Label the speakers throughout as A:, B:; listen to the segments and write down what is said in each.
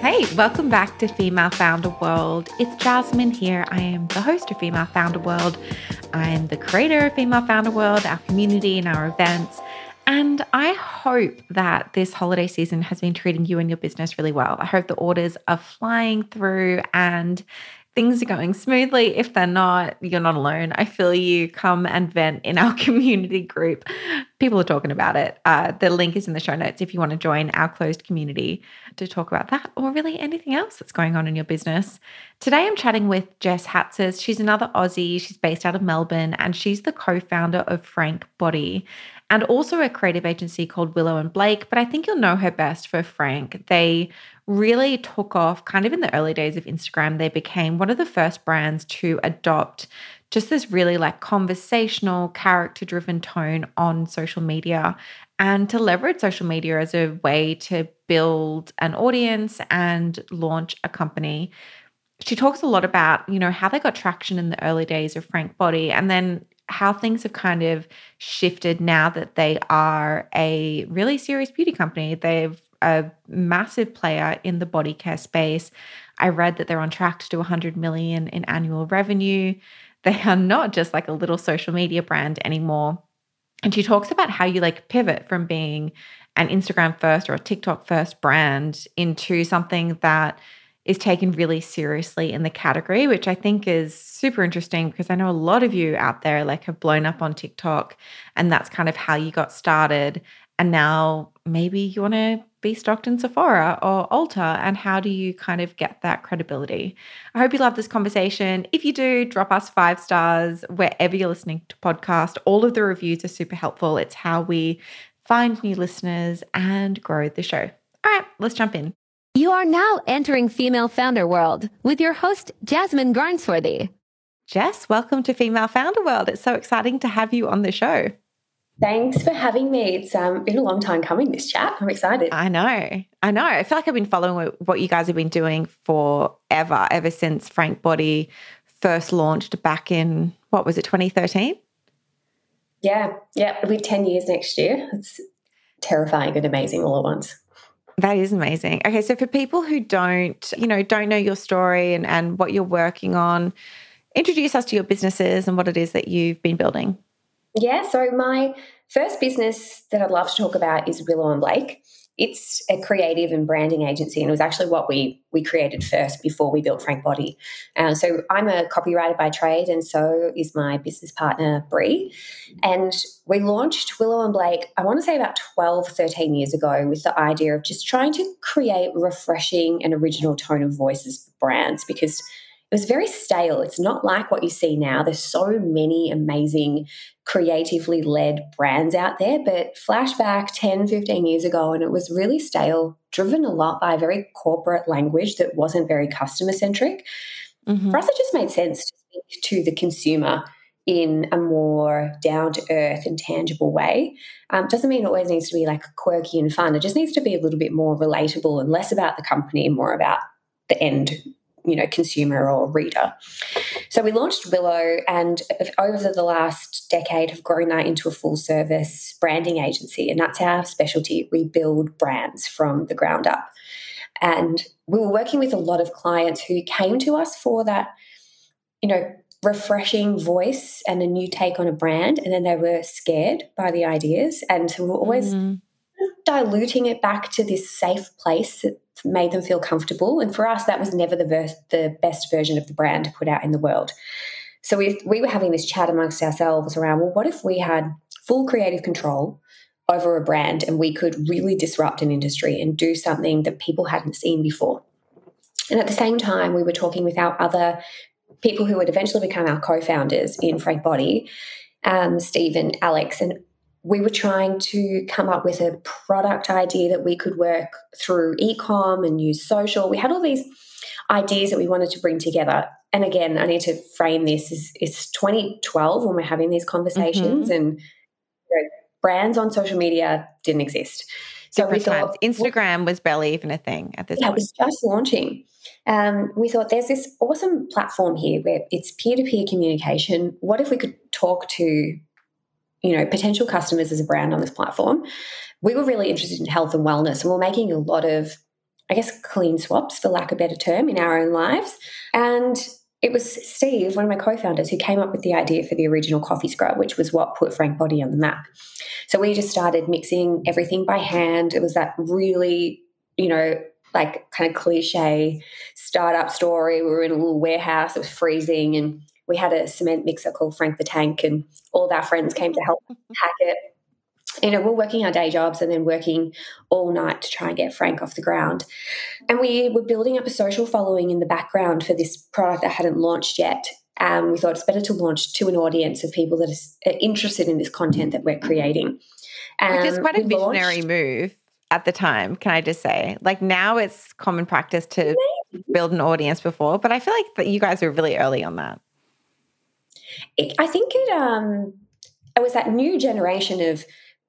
A: Hey, welcome back to Female Founder World. It's Jasmine here. I am the host of Female Founder World. I'm the creator of Female Founder World, our community and our events. And I hope that this holiday season has been treating you and your business really well. I hope the orders are flying through and things are going smoothly. If they're not, you're not alone. I feel you. Come and vent in our community group. People are talking about it. Uh, the link is in the show notes if you want to join our closed community to talk about that or really anything else that's going on in your business. Today, I'm chatting with Jess Hatzis. She's another Aussie. She's based out of Melbourne and she's the co founder of Frank Body and also a creative agency called Willow and Blake. But I think you'll know her best for Frank. They really took off kind of in the early days of Instagram. They became one of the first brands to adopt just this really like conversational, character driven tone on social media and to leverage social media as a way to build an audience and launch a company. She talks a lot about, you know, how they got traction in the early days of Frank Body and then how things have kind of shifted now that they are a really serious beauty company. They've a massive player in the body care space. I read that they're on track to do 100 million in annual revenue. They are not just like a little social media brand anymore. And she talks about how you like pivot from being an Instagram first or a TikTok first brand into something that is taken really seriously in the category, which I think is super interesting because I know a lot of you out there like have blown up on TikTok and that's kind of how you got started. And now maybe you want to be stocked in Sephora or Ulta? And how do you kind of get that credibility? I hope you love this conversation. If you do, drop us five stars wherever you're listening to podcast. All of the reviews are super helpful. It's how we find new listeners and grow the show. All right, let's jump in.
B: You are now entering Female Founder World with your host, Jasmine Garnsworthy.
A: Jess, welcome to Female Founder World. It's so exciting to have you on the show.
C: Thanks for having me. It's um, been a long time coming, this chat. I'm excited.
A: I know. I know. I feel like I've been following what you guys have been doing forever, ever since Frank Body first launched back in, what was it, 2013?
C: Yeah. Yeah. It'll be 10 years next year. It's terrifying and amazing all at once.
A: That is amazing. Okay. So for people who don't, you know, don't know your story and, and what you're working on, introduce us to your businesses and what it is that you've been building.
C: Yeah, so my first business that I'd love to talk about is Willow and Blake. It's a creative and branding agency, and it was actually what we we created first before we built Frank Body. Uh, so I'm a copywriter by trade, and so is my business partner Brie. And we launched Willow and Blake, I want to say about 12, 13 years ago, with the idea of just trying to create refreshing and original tone of voices for brands because it was very stale. It's not like what you see now. There's so many amazing creatively led brands out there, but flashback 10, 15 years ago, and it was really stale, driven a lot by a very corporate language that wasn't very customer centric. Mm-hmm. For us, it just made sense to speak to the consumer in a more down to earth and tangible way. Um, doesn't mean it always needs to be like quirky and fun. It just needs to be a little bit more relatable and less about the company and more about the end you know consumer or reader. So we launched Willow, and over the last decade have grown that into a full service branding agency, and that's our specialty. We build brands from the ground up, and we were working with a lot of clients who came to us for that, you know. Refreshing voice and a new take on a brand, and then they were scared by the ideas, and so we were always mm. Diluting it back to this safe place that made them feel comfortable. And for us, that was never the, ver- the best version of the brand to put out in the world. So we, we were having this chat amongst ourselves around, well, what if we had full creative control over a brand and we could really disrupt an industry and do something that people hadn't seen before? And at the same time, we were talking with our other people who would eventually become our co founders in Frank Body, um, Steve and Alex. And we were trying to come up with a product idea that we could work through ecom and use social. We had all these ideas that we wanted to bring together. And again, I need to frame this is it's 2012 when we're having these conversations mm-hmm. and you know, brands on social media didn't exist.
A: So Different we thought times. Instagram was barely even a thing at this
C: yeah,
A: point.
C: it was just launching. Um, we thought there's this awesome platform here where it's peer-to-peer communication. What if we could talk to you know potential customers as a brand on this platform we were really interested in health and wellness and we're making a lot of I guess, clean swaps, for lack of a better term, in our own lives. And it was Steve, one of my co founders, who came up with the idea for the original coffee scrub, which was what put Frank Body on the map. So we just started mixing everything by hand. It was that really, you know, like kind of cliche startup story. We were in a little warehouse, it was freezing, and we had a cement mixer called Frank the Tank, and all of our friends came to help hack it you know, we're working our day jobs and then working all night to try and get Frank off the ground. And we were building up a social following in the background for this product that hadn't launched yet. Um, we thought it's better to launch to an audience of people that are interested in this content that we're creating.
A: Um, Which is quite a visionary launched, move at the time, can I just say? Like now it's common practice to build an audience before, but I feel like that you guys were really early on that.
C: It, I think it um it was that new generation of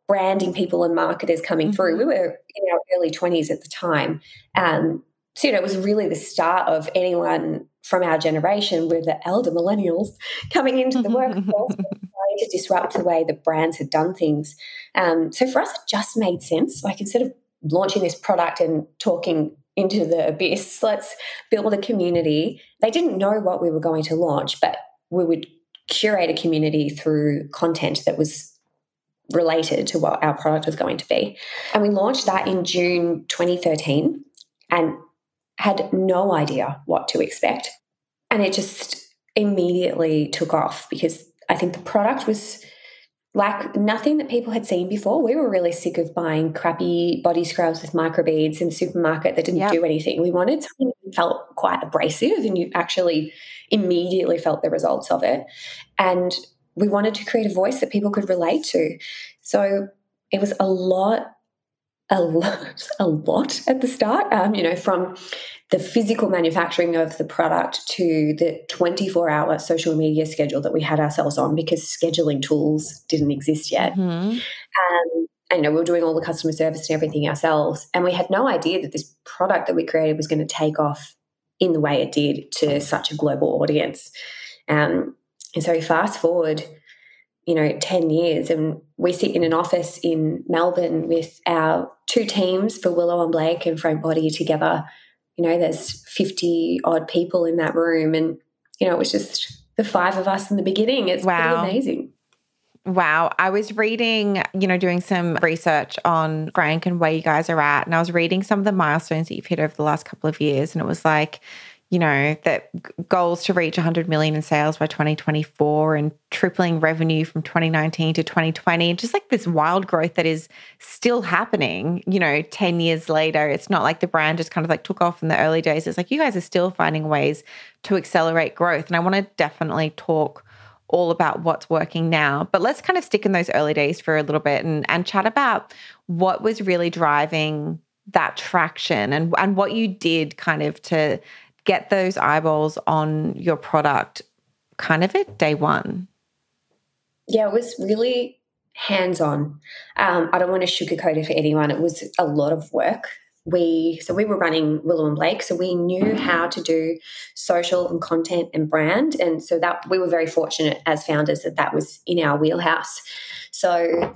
C: branding people and marketers coming mm-hmm. through. We were in our early 20s at the time. Um, so, you know, it was really the start of anyone from our generation, we're the elder millennials coming into the workforce, trying to disrupt the way that brands had done things. Um, so for us, it just made sense. Like instead of launching this product and talking into the abyss, let's build a community. They didn't know what we were going to launch, but we would curate a community through content that was related to what our product was going to be. And we launched that in June 2013 and had no idea what to expect. And it just immediately took off because I think the product was like nothing that people had seen before. We were really sick of buying crappy body scrubs with microbeads in the supermarket that didn't yep. do anything. We wanted something that felt quite abrasive and you actually immediately felt the results of it. And we wanted to create a voice that people could relate to. So it was a lot, a lot, a lot at the start. Um, you know, from the physical manufacturing of the product to the 24 hour social media schedule that we had ourselves on because scheduling tools didn't exist yet. Mm-hmm. Um, and you know, we were doing all the customer service and everything ourselves. And we had no idea that this product that we created was going to take off in the way it did to such a global audience. Um, and so fast forward, you know, 10 years and we sit in an office in Melbourne with our two teams for Willow and Blake and Frank Body together. You know, there's 50 odd people in that room and, you know, it was just the five of us in the beginning. It's wow. pretty amazing.
A: Wow. I was reading, you know, doing some research on Frank and where you guys are at. And I was reading some of the milestones that you've hit over the last couple of years. And it was like, you know, that goals to reach 100 million in sales by 2024 and tripling revenue from 2019 to 2020. Just like this wild growth that is still happening, you know, 10 years later. It's not like the brand just kind of like took off in the early days. It's like you guys are still finding ways to accelerate growth. And I want to definitely talk all about what's working now. But let's kind of stick in those early days for a little bit and, and chat about what was really driving that traction and, and what you did kind of to get those eyeballs on your product kind of at day one?
C: Yeah, it was really hands on. Um, I don't want to sugarcoat it for anyone. It was a lot of work. We so we were running Willow and Blake, so we knew how to do social and content and brand, and so that we were very fortunate as founders that that was in our wheelhouse. So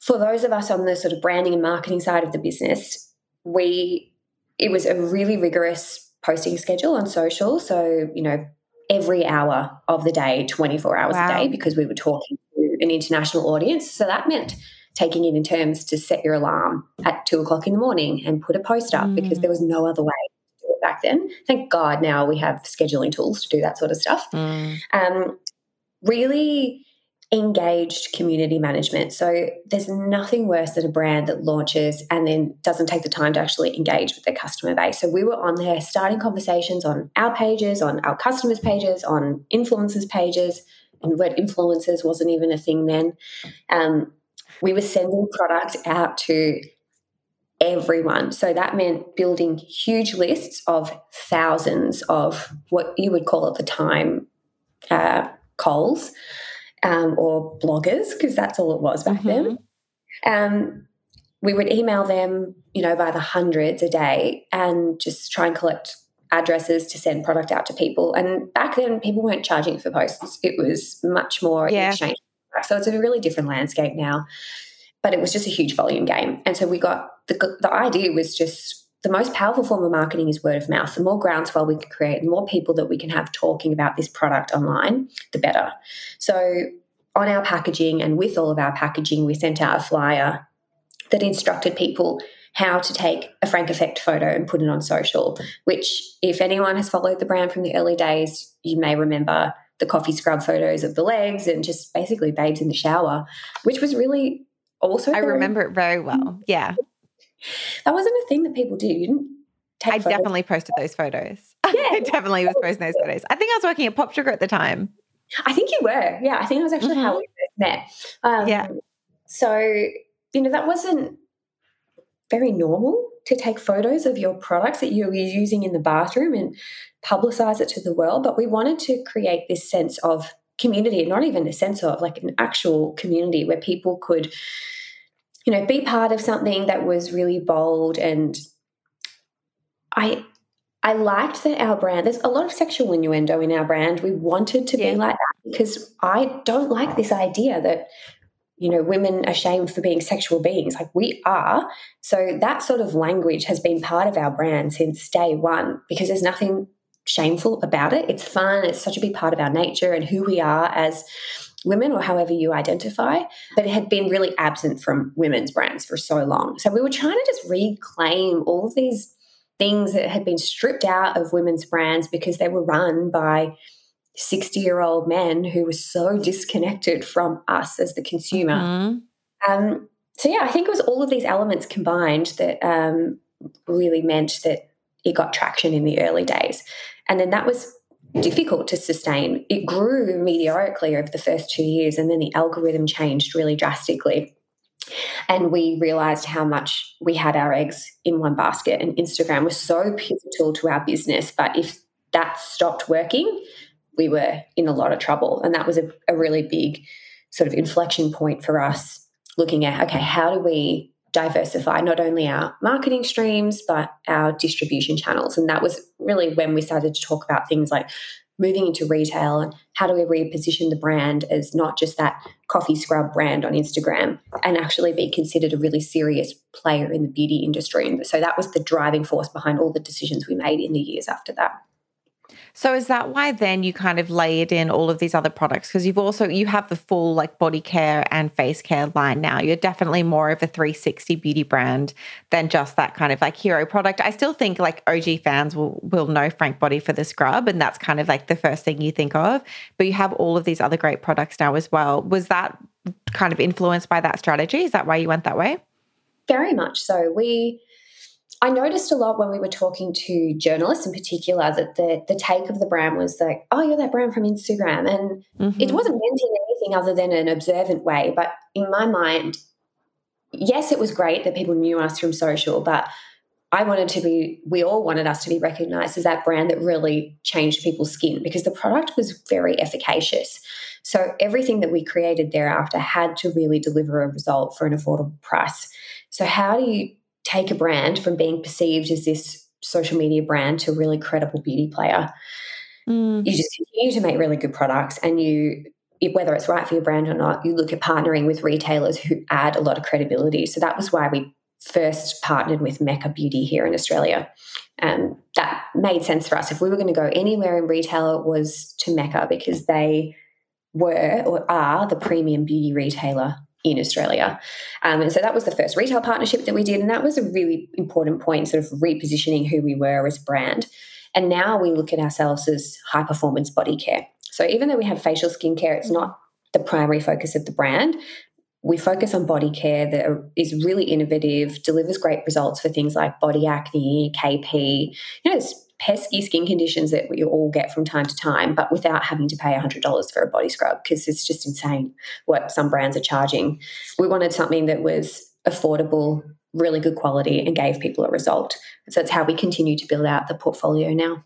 C: for those of us on the sort of branding and marketing side of the business, we it was a really rigorous posting schedule on social. So, you know, every hour of the day, 24 hours wow. a day, because we were talking to an international audience. So that meant taking it in terms to set your alarm at two o'clock in the morning and put a post up mm. because there was no other way to do it back then. Thank God now we have scheduling tools to do that sort of stuff. Mm. Um, really engaged community management. So there's nothing worse than a brand that launches and then doesn't take the time to actually engage with their customer base. So we were on there starting conversations on our pages, on our customers' pages, on influencers' pages, and the word influencers wasn't even a thing then. Um, we were sending product out to everyone. So that meant building huge lists of thousands of what you would call at the time uh, calls um, or bloggers, because that's all it was back mm-hmm. then. Um, we would email them, you know, by the hundreds a day and just try and collect addresses to send product out to people. And back then, people weren't charging for posts, it was much more yeah. exchange. So it's a really different landscape now. But it was just a huge volume game. And so we got the, the idea was just the most powerful form of marketing is word of mouth. The more groundswell we can create, the more people that we can have talking about this product online, the better. So, on our packaging and with all of our packaging, we sent out a flyer that instructed people how to take a Frank Effect photo and put it on social, which, if anyone has followed the brand from the early days, you may remember the coffee scrub photos of the legs and just basically babes in the shower, which was really also.
A: I remember it very well. Yeah.
C: That wasn't a thing that people did. You didn't
A: I photos. definitely posted those photos. Yeah. I definitely was posting those photos. I think I was working at Pop Sugar at the time.
C: I think you were. Yeah. I think that was actually mm-hmm. how we first met.
A: Um, yeah.
C: So, you know, that wasn't very normal to take photos of your products that you're using in the bathroom and publicize it to the world. But we wanted to create this sense of community, not even a sense of like an actual community where people could you know, be part of something that was really bold and I I liked that our brand, there's a lot of sexual innuendo in our brand. We wanted to yeah. be like that because I don't like this idea that, you know, women are shamed for being sexual beings. Like we are. So that sort of language has been part of our brand since day one because there's nothing shameful about it. It's fun. It's such a big part of our nature and who we are as women or however you identify, but it had been really absent from women's brands for so long. So we were trying to just reclaim all of these things that had been stripped out of women's brands because they were run by 60 year old men who were so disconnected from us as the consumer. Mm-hmm. Um, so, yeah, I think it was all of these elements combined that um, really meant that it got traction in the early days. And then that was difficult to sustain. It grew meteorically over the first two years, and then the algorithm changed really drastically. And we realized how much we had our eggs in one basket, and Instagram was so pivotal to our business. But if that stopped working, we were in a lot of trouble. And that was a, a really big sort of inflection point for us looking at okay, how do we diversify not only our marketing streams, but our distribution channels. And that was really when we started to talk about things like moving into retail and how do we reposition the brand as not just that coffee scrub brand on Instagram and actually be considered a really serious player in the beauty industry. And so that was the driving force behind all the decisions we made in the years after that.
A: So is that why then you kind of layered in all of these other products? Because you've also you have the full like body care and face care line now. You're definitely more of a 360 beauty brand than just that kind of like hero product. I still think like OG fans will will know Frank Body for the scrub, and that's kind of like the first thing you think of. But you have all of these other great products now as well. Was that kind of influenced by that strategy? Is that why you went that way?
C: Very much so. We I noticed a lot when we were talking to journalists in particular that the the take of the brand was like, oh, you're that brand from Instagram. And mm-hmm. it wasn't meant in anything other than an observant way. But in my mind, yes, it was great that people knew us from social, but I wanted to be, we all wanted us to be recognized as that brand that really changed people's skin because the product was very efficacious. So everything that we created thereafter had to really deliver a result for an affordable price. So, how do you take a brand from being perceived as this social media brand to a really credible beauty player. Mm. You just continue to make really good products and you whether it's right for your brand or not, you look at partnering with retailers who add a lot of credibility. So that was why we first partnered with Mecca Beauty here in Australia. And that made sense for us. If we were going to go anywhere in retail, it was to Mecca because they were or are the premium beauty retailer in Australia. Um, and so that was the first retail partnership that we did. And that was a really important point, sort of repositioning who we were as a brand. And now we look at ourselves as high performance body care. So even though we have facial skincare, it's not the primary focus of the brand. We focus on body care that is really innovative, delivers great results for things like body acne, KP, you know, pesky skin conditions that we all get from time to time, but without having to pay $100 for a body scrub because it's just insane what some brands are charging. We wanted something that was affordable, really good quality, and gave people a result. So that's how we continue to build out the portfolio now.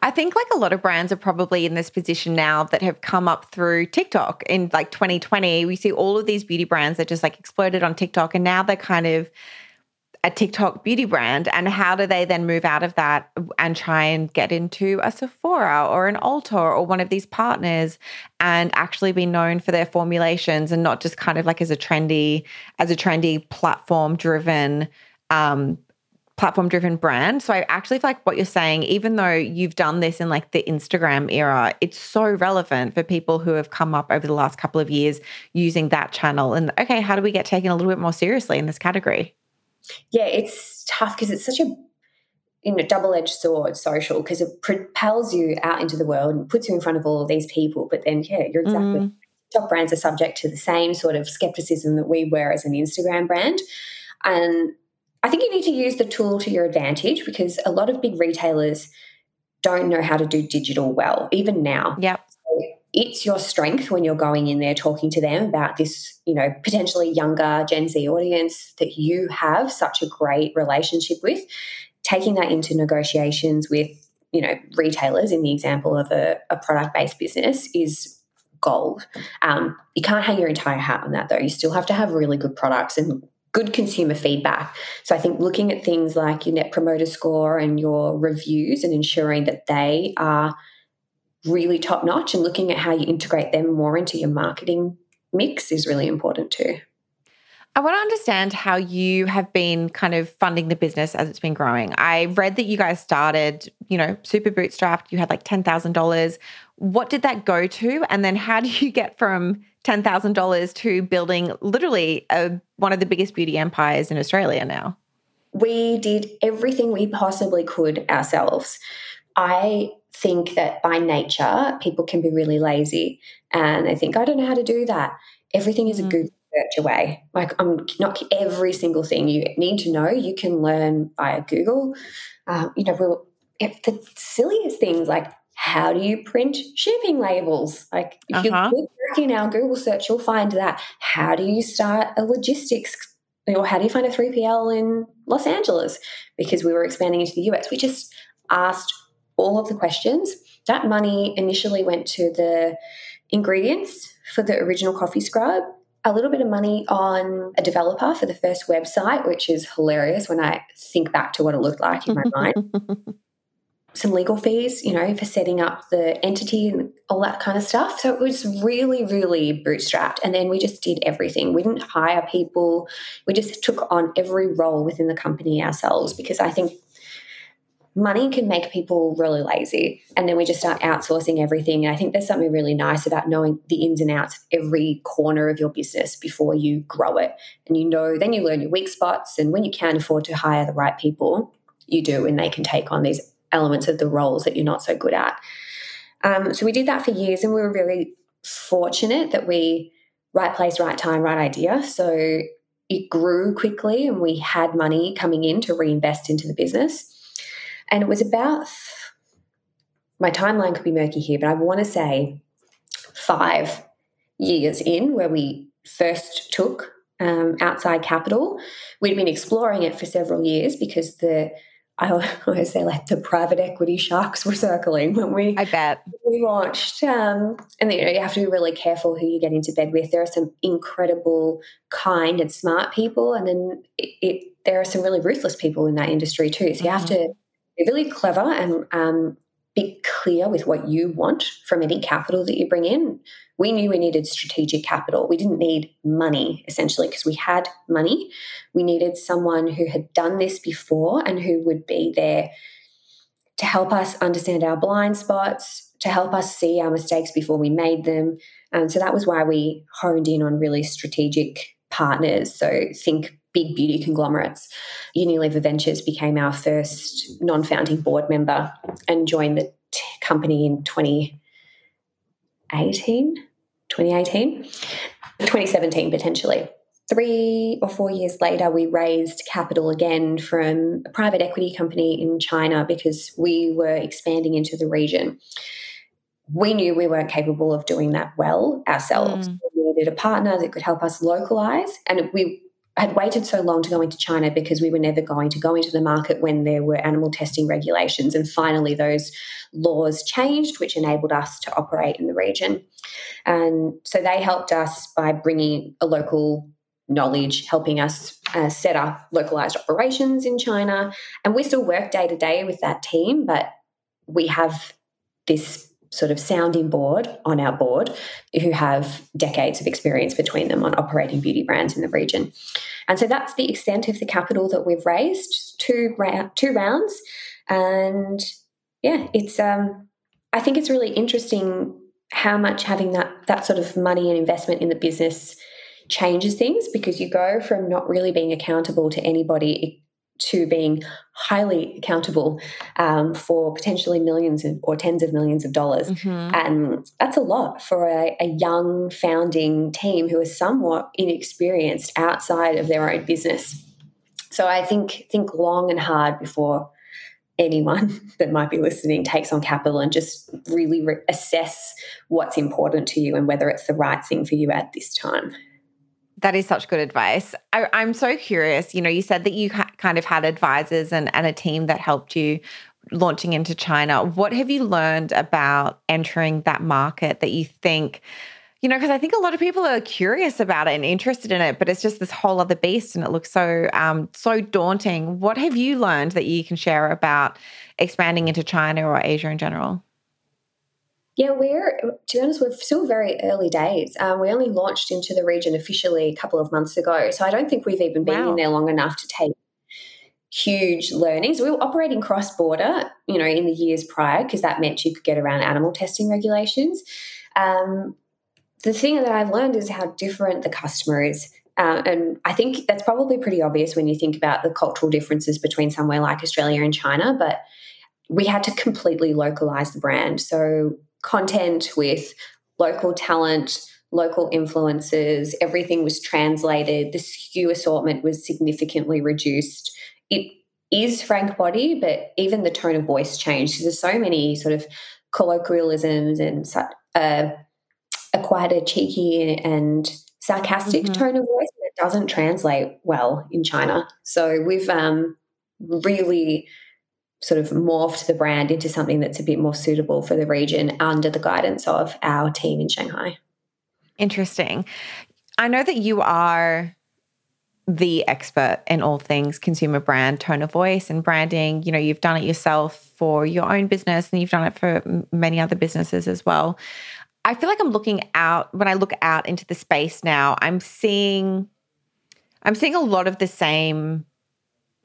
A: I think like a lot of brands are probably in this position now that have come up through TikTok in like 2020. We see all of these beauty brands that just like exploded on TikTok and now they're kind of a TikTok beauty brand and how do they then move out of that and try and get into a Sephora or an Ulta or one of these partners and actually be known for their formulations and not just kind of like as a trendy as a trendy platform driven um, platform driven brand. So I actually feel like what you're saying, even though you've done this in like the Instagram era, it's so relevant for people who have come up over the last couple of years using that channel. And okay, how do we get taken a little bit more seriously in this category?
C: Yeah, it's tough because it's such a you know double-edged sword social because it propels you out into the world and puts you in front of all of these people but then yeah you're exactly mm. top brands are subject to the same sort of skepticism that we were as an instagram brand and I think you need to use the tool to your advantage because a lot of big retailers don't know how to do digital well, even now.
A: Yep.
C: It's your strength when you're going in there talking to them about this, you know, potentially younger Gen Z audience that you have such a great relationship with, taking that into negotiations with, you know, retailers in the example of a, a product based business is gold. Um, you can't hang your entire hat on that though. You still have to have really good products and good consumer feedback. So I think looking at things like your net promoter score and your reviews and ensuring that they are really top notch and looking at how you integrate them more into your marketing mix is really important too.
A: I want to understand how you have been kind of funding the business as it's been growing. I read that you guys started, you know, super bootstrapped. You had like $10,000. What did that go to? And then how do you get from $10,000 to building literally a, one of the biggest beauty empires in Australia now?
C: We did everything we possibly could ourselves. I think that by nature, people can be really lazy and they think, I don't know how to do that. Everything is a mm. Google search away. Like, I'm not every single thing you need to know, you can learn via Google. Uh, you know, we'll, if the silliest things like how do you print shipping labels? Like if uh-huh. you look in our Google search, you'll find that. How do you start a logistics or how do you find a 3PL in Los Angeles? Because we were expanding into the US. We just asked all of the questions. That money initially went to the ingredients for the original coffee scrub, a little bit of money on a developer for the first website, which is hilarious when I think back to what it looked like in my mind. some legal fees, you know, for setting up the entity and all that kind of stuff. So it was really, really bootstrapped. And then we just did everything. We didn't hire people. We just took on every role within the company ourselves because I think money can make people really lazy. And then we just start outsourcing everything. And I think there's something really nice about knowing the ins and outs of every corner of your business before you grow it. And you know, then you learn your weak spots. And when you can afford to hire the right people, you do, and they can take on these elements of the roles that you're not so good at. Um, so we did that for years, and we were really fortunate that we right place, right time, right idea. So it grew quickly, and we had money coming in to reinvest into the business. And it was about my timeline could be murky here, but I want to say five years in where we first took um, outside capital. We'd been exploring it for several years because the I always say like the private equity sharks were circling when we
A: I bet
C: we launched. Um, and you know you have to be really careful who you get into bed with. There are some incredible, kind and smart people, and then it, it, there are some really ruthless people in that industry too. So you have to mm-hmm. Be really clever and um, be clear with what you want from any capital that you bring in. We knew we needed strategic capital. We didn't need money essentially because we had money. We needed someone who had done this before and who would be there to help us understand our blind spots, to help us see our mistakes before we made them. And so that was why we honed in on really strategic partners. So think big beauty conglomerates. Unilever Ventures became our first non founding board member and joined the t- company in 2018, 2018, 2017 potentially. Three or four years later, we raised capital again from a private equity company in China because we were expanding into the region. We knew we weren't capable of doing that well ourselves. Mm. We needed a partner that could help us localize, and we had waited so long to go into China because we were never going to go into the market when there were animal testing regulations. And finally, those laws changed, which enabled us to operate in the region. And so they helped us by bringing a local knowledge, helping us uh, set up localized operations in China. And we still work day to day with that team, but we have this sort of sounding board on our board who have decades of experience between them on operating beauty brands in the region. And so that's the extent of the capital that we've raised, two, two rounds. And yeah, it's, um, I think it's really interesting how much having that, that sort of money and investment in the business changes things because you go from not really being accountable to anybody to being highly accountable um, for potentially millions of, or tens of millions of dollars. Mm-hmm. And that's a lot for a, a, young founding team who is somewhat inexperienced outside of their own business. So I think think long and hard before anyone that might be listening takes on capital and just really re- assess what's important to you and whether it's the right thing for you at this time.
A: That is such good advice. I, am so curious. You know, you said that you ha- kind of had advisors and, and a team that helped you launching into China. What have you learned about entering that market that you think, you know, because I think a lot of people are curious about it and interested in it, but it's just this whole other beast and it looks so um, so daunting. What have you learned that you can share about expanding into China or Asia in general?
C: Yeah, we're, to be honest, we're still very early days. Um, we only launched into the region officially a couple of months ago. So I don't think we've even been wow. in there long enough to take huge learnings. We were operating cross border, you know, in the years prior, because that meant you could get around animal testing regulations. Um, the thing that I've learned is how different the customer is. Uh, and I think that's probably pretty obvious when you think about the cultural differences between somewhere like Australia and China. But we had to completely localize the brand. So content with local talent, local influences. Everything was translated. The SKU assortment was significantly reduced. It is Frank Body, but even the tone of voice changed because there's so many sort of colloquialisms and uh, a quite a cheeky and sarcastic mm-hmm. tone of voice that doesn't translate well in China. So we've um, really sort of morphed the brand into something that's a bit more suitable for the region under the guidance of our team in Shanghai.
A: Interesting. I know that you are the expert in all things consumer brand, tone of voice, and branding. You know, you've done it yourself for your own business and you've done it for many other businesses as well. I feel like I'm looking out when I look out into the space now, I'm seeing I'm seeing a lot of the same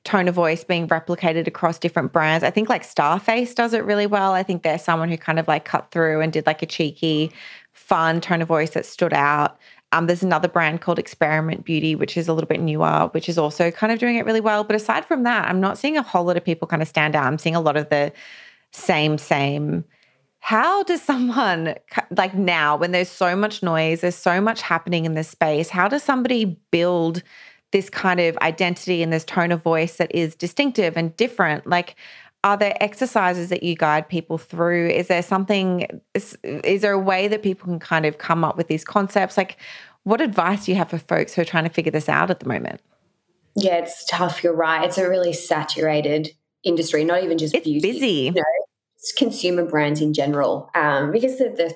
A: tone of voice being replicated across different brands. I think like Starface does it really well. I think there's someone who kind of like cut through and did like a cheeky, fun tone of voice that stood out. Um, there's another brand called Experiment Beauty, which is a little bit newer, which is also kind of doing it really well. But aside from that, I'm not seeing a whole lot of people kind of stand out. I'm seeing a lot of the same, same. How does someone like now, when there's so much noise, there's so much happening in this space, how does somebody build this kind of identity and this tone of voice that is distinctive and different? Like are there exercises that you guide people through? Is there something is, is there a way that people can kind of come up with these concepts? Like what advice do you have for folks who are trying to figure this out at the moment?
C: Yeah it's tough. You're right. It's a really saturated industry not even just
A: it's
C: beauty
A: busy.
C: you know, it's consumer brands in general um, because the, the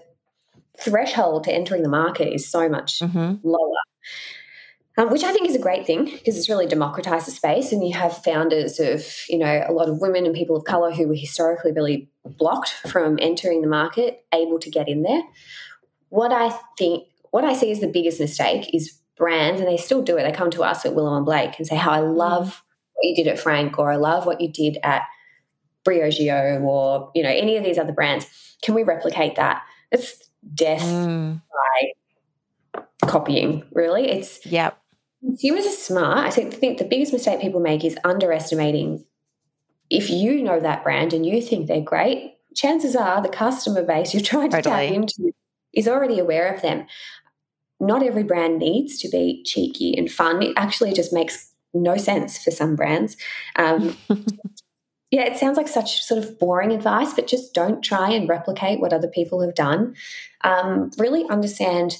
C: threshold to entering the market is so much mm-hmm. lower um, which I think is a great thing because it's really democratized the space. And you have founders of, you know, a lot of women and people of color who were historically really blocked from entering the market, able to get in there. What I think, what I see as the biggest mistake is brands, and they still do it. They come to us at Willow and Blake and say, "How I love what you did at Frank, or I love what you did at Briogeo, or you know, any of these other brands. Can we replicate that?" It's death mm. by copying. Really, it's
A: yep
C: Consumers are smart. I think the biggest mistake people make is underestimating. If you know that brand and you think they're great, chances are the customer base you're trying to totally. tap into is already aware of them. Not every brand needs to be cheeky and fun. It actually just makes no sense for some brands. Um, yeah, it sounds like such sort of boring advice, but just don't try and replicate what other people have done. Um, really understand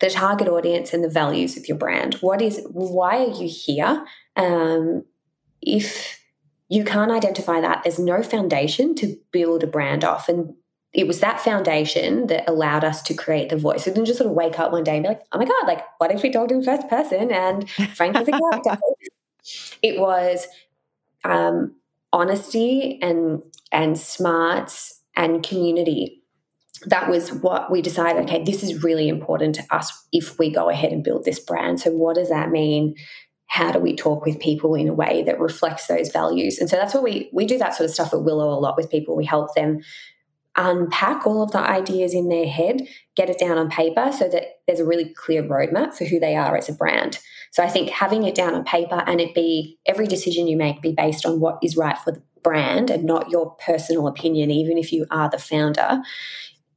C: the target audience and the values of your brand. What is why are you here? Um, if you can't identify that, there's no foundation to build a brand off. And it was that foundation that allowed us to create the voice. We didn't just sort of wake up one day and be like, oh my God, like, what if we talked in first person and Frank is a character? it was um, honesty and and smarts and community that was what we decided okay this is really important to us if we go ahead and build this brand. So what does that mean? How do we talk with people in a way that reflects those values? And so that's what we we do that sort of stuff at willow a lot with people. We help them unpack all of the ideas in their head get it down on paper so that there's a really clear roadmap for who they are as a brand. So i think having it down on paper and it be every decision you make be based on what is right for the brand and not your personal opinion even if you are the founder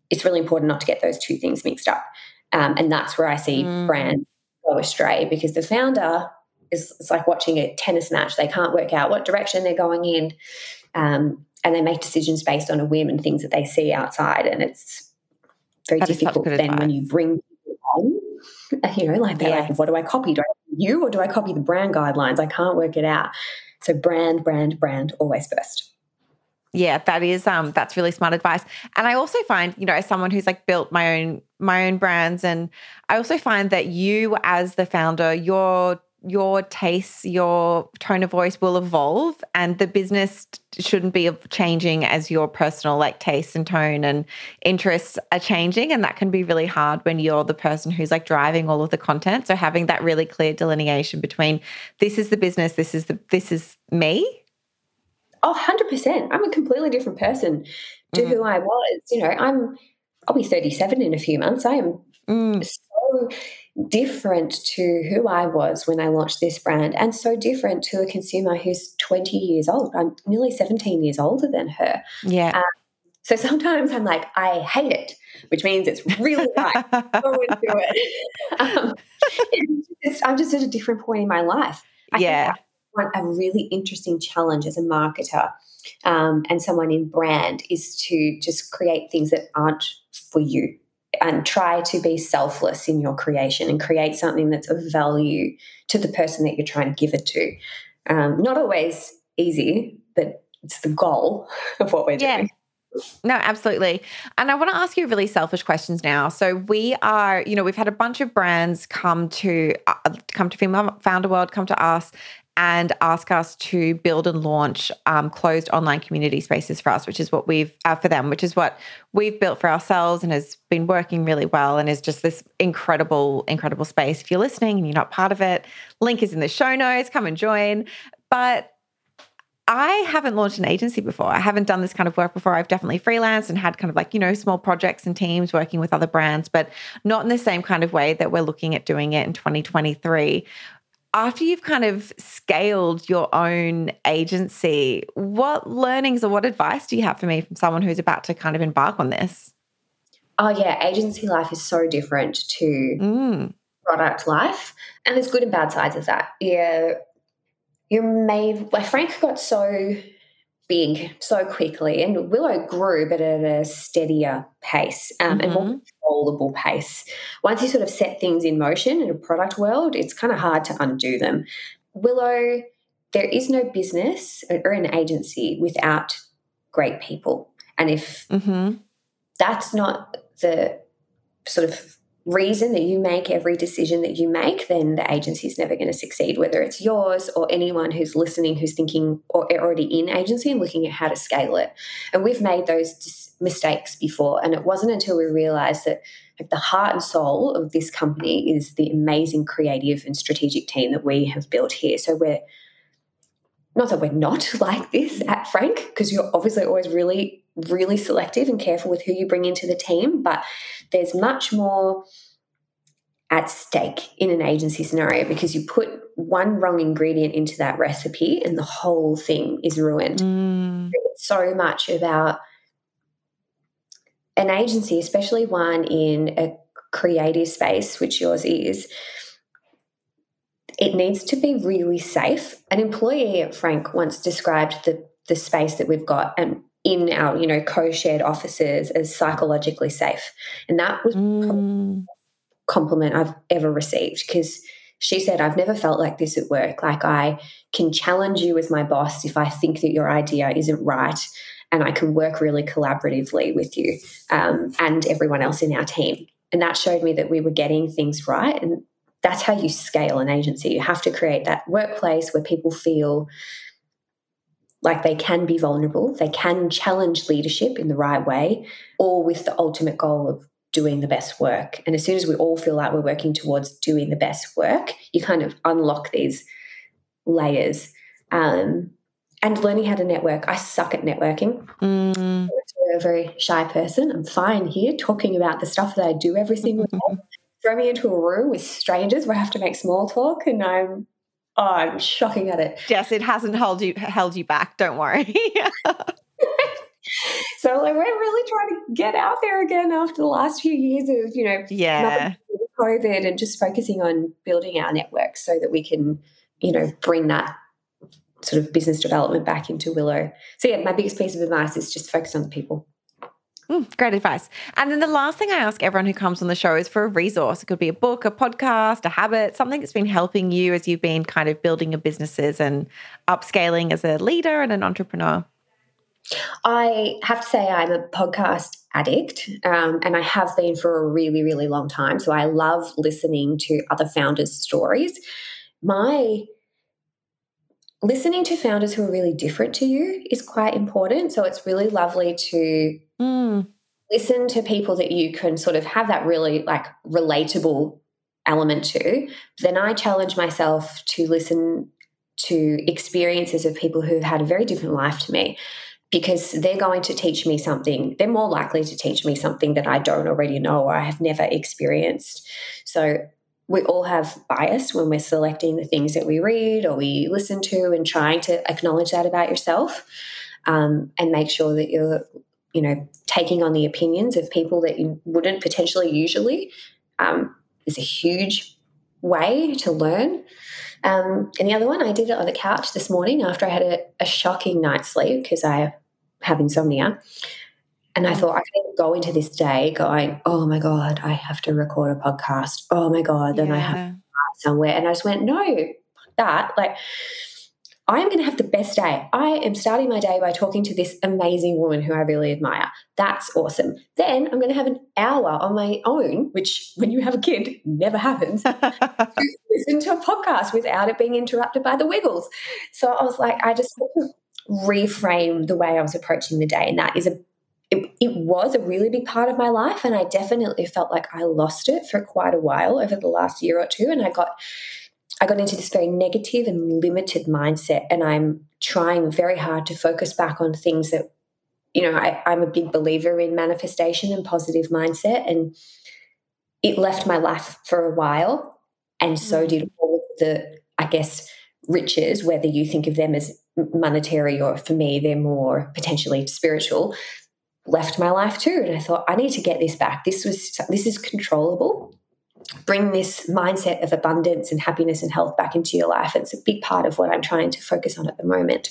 C: it's really important not to get those two things mixed up. Um, and that's where I see mm. brands go astray because the founder is it's like watching a tennis match. They can't work out what direction they're going in. Um, and they make decisions based on a whim and things that they see outside. And it's very that difficult then advice. when you bring people on, you know, like they're yes. like, what do I copy? Do I you or do I copy the brand guidelines? I can't work it out. So brand, brand, brand, always first.
A: Yeah, that is um that's really smart advice. And I also find, you know, as someone who's like built my own my own brands and I also find that you as the founder, your your tastes, your tone of voice will evolve and the business shouldn't be changing as your personal like taste and tone and interests are changing and that can be really hard when you're the person who's like driving all of the content. So having that really clear delineation between this is the business, this is the this is me
C: Oh, 100%. I'm a completely different person to mm. who I was. You know, I'm, I'll be 37 in a few months. I am mm. so different to who I was when I launched this brand and so different to a consumer who's 20 years old. I'm nearly 17 years older than her.
A: Yeah. Um,
C: so sometimes I'm like, I hate it, which means it's really right. Go and it. Um, I'm just at a different point in my life.
A: I yeah
C: a really interesting challenge as a marketer um, and someone in brand is to just create things that aren't for you and try to be selfless in your creation and create something that's of value to the person that you're trying to give it to. Um, not always easy, but it's the goal of what we're yeah. doing.
A: No, absolutely. And I want to ask you really selfish questions now. So we are, you know, we've had a bunch of brands come to uh, come to Female Founder World, come to us and ask us to build and launch um, closed online community spaces for us, which is what we've uh, for them, which is what we've built for ourselves and has been working really well and is just this incredible, incredible space. If you're listening and you're not part of it, link is in the show notes. Come and join. But I haven't launched an agency before. I haven't done this kind of work before. I've definitely freelanced and had kind of like, you know, small projects and teams working with other brands, but not in the same kind of way that we're looking at doing it in 2023 after you've kind of scaled your own agency, what learnings or what advice do you have for me from someone who's about to kind of embark on this?
C: Oh, yeah. Agency life is so different to mm. product life. And there's good and bad sides of that. Yeah. You're made, like Frank got so big so quickly, and Willow grew, but at a steadier pace um, mm-hmm. and more mm-hmm. controllable pace. Once you sort of set things in motion in a product world, it's kind of hard to undo them. Willow, there is no business or an agency without great people, and if mm-hmm. that's not the sort of reason that you make every decision that you make, then the agency is never going to succeed, whether it's yours or anyone who's listening who's thinking or eh, already in agency and looking at how to scale it. And we've made those mistakes before. And it wasn't until we realized that like, the heart and soul of this company is the amazing creative and strategic team that we have built here. So we're not that we're not like this at Frank, because you're obviously always really really selective and careful with who you bring into the team, but there's much more at stake in an agency scenario because you put one wrong ingredient into that recipe and the whole thing is ruined. Mm. It's so much about an agency, especially one in a creative space, which yours is. It needs to be really safe. An employee at Frank once described the the space that we've got and in our, you know, co-shared offices as psychologically safe. And that was mm. compliment I've ever received because she said, I've never felt like this at work. Like I can challenge you as my boss if I think that your idea isn't right. And I can work really collaboratively with you um, and everyone else in our team. And that showed me that we were getting things right. And that's how you scale an agency. You have to create that workplace where people feel like they can be vulnerable, they can challenge leadership in the right way, or with the ultimate goal of doing the best work. And as soon as we all feel like we're working towards doing the best work, you kind of unlock these layers. Um, and learning how to network. I suck at networking. Mm. I'm a very shy person. I'm fine here talking about the stuff that I do every single day. Throw me into a room with strangers where I have to make small talk, and I'm oh, I'm shocking at it.
A: Jess, it hasn't held you held you back. Don't worry.
C: so like, we're really trying to get out there again after the last few years of you know
A: yeah
C: COVID and just focusing on building our network so that we can you know bring that sort of business development back into Willow. So yeah, my biggest piece of advice is just focus on the people.
A: Mm, great advice. And then the last thing I ask everyone who comes on the show is for a resource. It could be a book, a podcast, a habit, something that's been helping you as you've been kind of building your businesses and upscaling as a leader and an entrepreneur.
C: I have to say, I'm a podcast addict, um, and I have been for a really, really long time. So I love listening to other founders' stories. My listening to founders who are really different to you is quite important. So it's really lovely to mm. listen to people that you can sort of have that really like relatable element to. Then I challenge myself to listen to experiences of people who've had a very different life to me because they're going to teach me something. They're more likely to teach me something that I don't already know or I have never experienced. So we all have bias when we're selecting the things that we read or we listen to and trying to acknowledge that about yourself um, and make sure that you're you know taking on the opinions of people that you wouldn't potentially usually um, is a huge way to learn um, and the other one i did it on the couch this morning after i had a, a shocking night's sleep because i have insomnia and I thought I can go into this day going, oh my God, I have to record a podcast. Oh my God, then yeah. I have somewhere. And I just went, no, that. Like, I am going to have the best day. I am starting my day by talking to this amazing woman who I really admire. That's awesome. Then I'm going to have an hour on my own, which when you have a kid never happens, to listen to a podcast without it being interrupted by the wiggles. So I was like, I just reframe the way I was approaching the day. And that is a it, it was a really big part of my life and i definitely felt like i lost it for quite a while over the last year or two and i got i got into this very negative and limited mindset and i'm trying very hard to focus back on things that you know I, i'm a big believer in manifestation and positive mindset and it left my life for a while and so mm. did all of the i guess riches whether you think of them as monetary or for me they're more potentially spiritual left my life too. And I thought, I need to get this back. This was this is controllable. Bring this mindset of abundance and happiness and health back into your life. It's a big part of what I'm trying to focus on at the moment.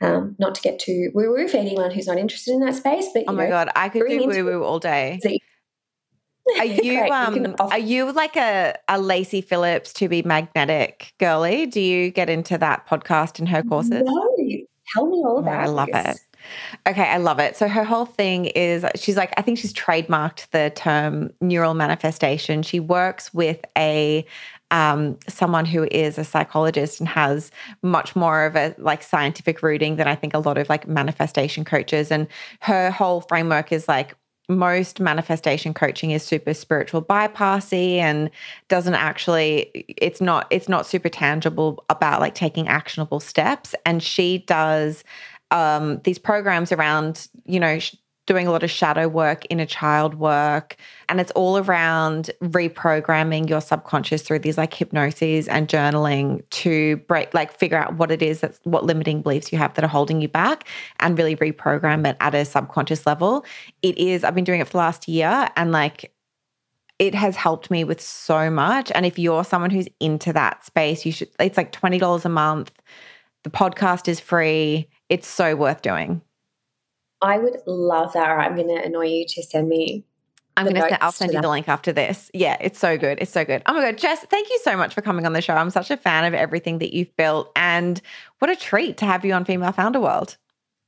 C: Um, not to get too woo woo for anyone who's not interested in that space, but
A: oh my know, god, I could do woo woo all day. Are you um are you like a, a Lacy Phillips to be magnetic girly? Do you get into that podcast and her courses?
C: No. Tell me all about
A: oh, I love it. Okay, I love it. So her whole thing is she's like, I think she's trademarked the term neural manifestation. She works with a um, someone who is a psychologist and has much more of a like scientific rooting than I think a lot of like manifestation coaches. And her whole framework is like most manifestation coaching is super spiritual bypassy and doesn't actually it's not it's not super tangible about like taking actionable steps and she does um, these programs around, you know, sh- doing a lot of shadow work, inner child work, and it's all around reprogramming your subconscious through these like hypnoses and journaling to break, like figure out what it is that's what limiting beliefs you have that are holding you back and really reprogram it at a subconscious level. It is, I've been doing it for the last year and like it has helped me with so much. And if you're someone who's into that space, you should, it's like $20 a month. The podcast is free it's so worth doing.
C: I would love that. Or I'm going to annoy you to send me.
A: I'm going to. I'll send you the link after this. Yeah, it's so good. It's so good. Oh my god, Jess, thank you so much for coming on the show. I'm such a fan of everything that you've built, and what a treat to have you on Female Founder World.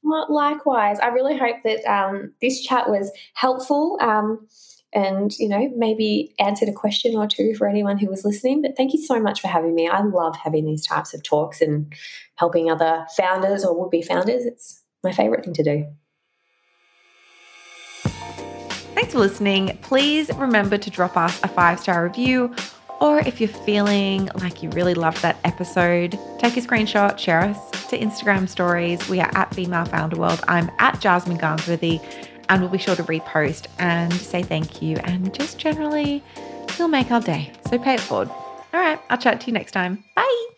C: Well, likewise, I really hope that um, this chat was helpful. Um, and, you know, maybe answered a question or two for anyone who was listening. But thank you so much for having me. I love having these types of talks and helping other founders or would be founders. It's my favorite thing to do.
A: Thanks for listening. Please remember to drop us a five star review. Or if you're feeling like you really loved that episode, take a screenshot, share us to Instagram stories. We are at Female Founder World. I'm at Jasmine Garnsworthy, and we'll be sure to repost and say thank you. And just generally, you'll make our day. So pay it forward. All right, I'll chat to you next time. Bye.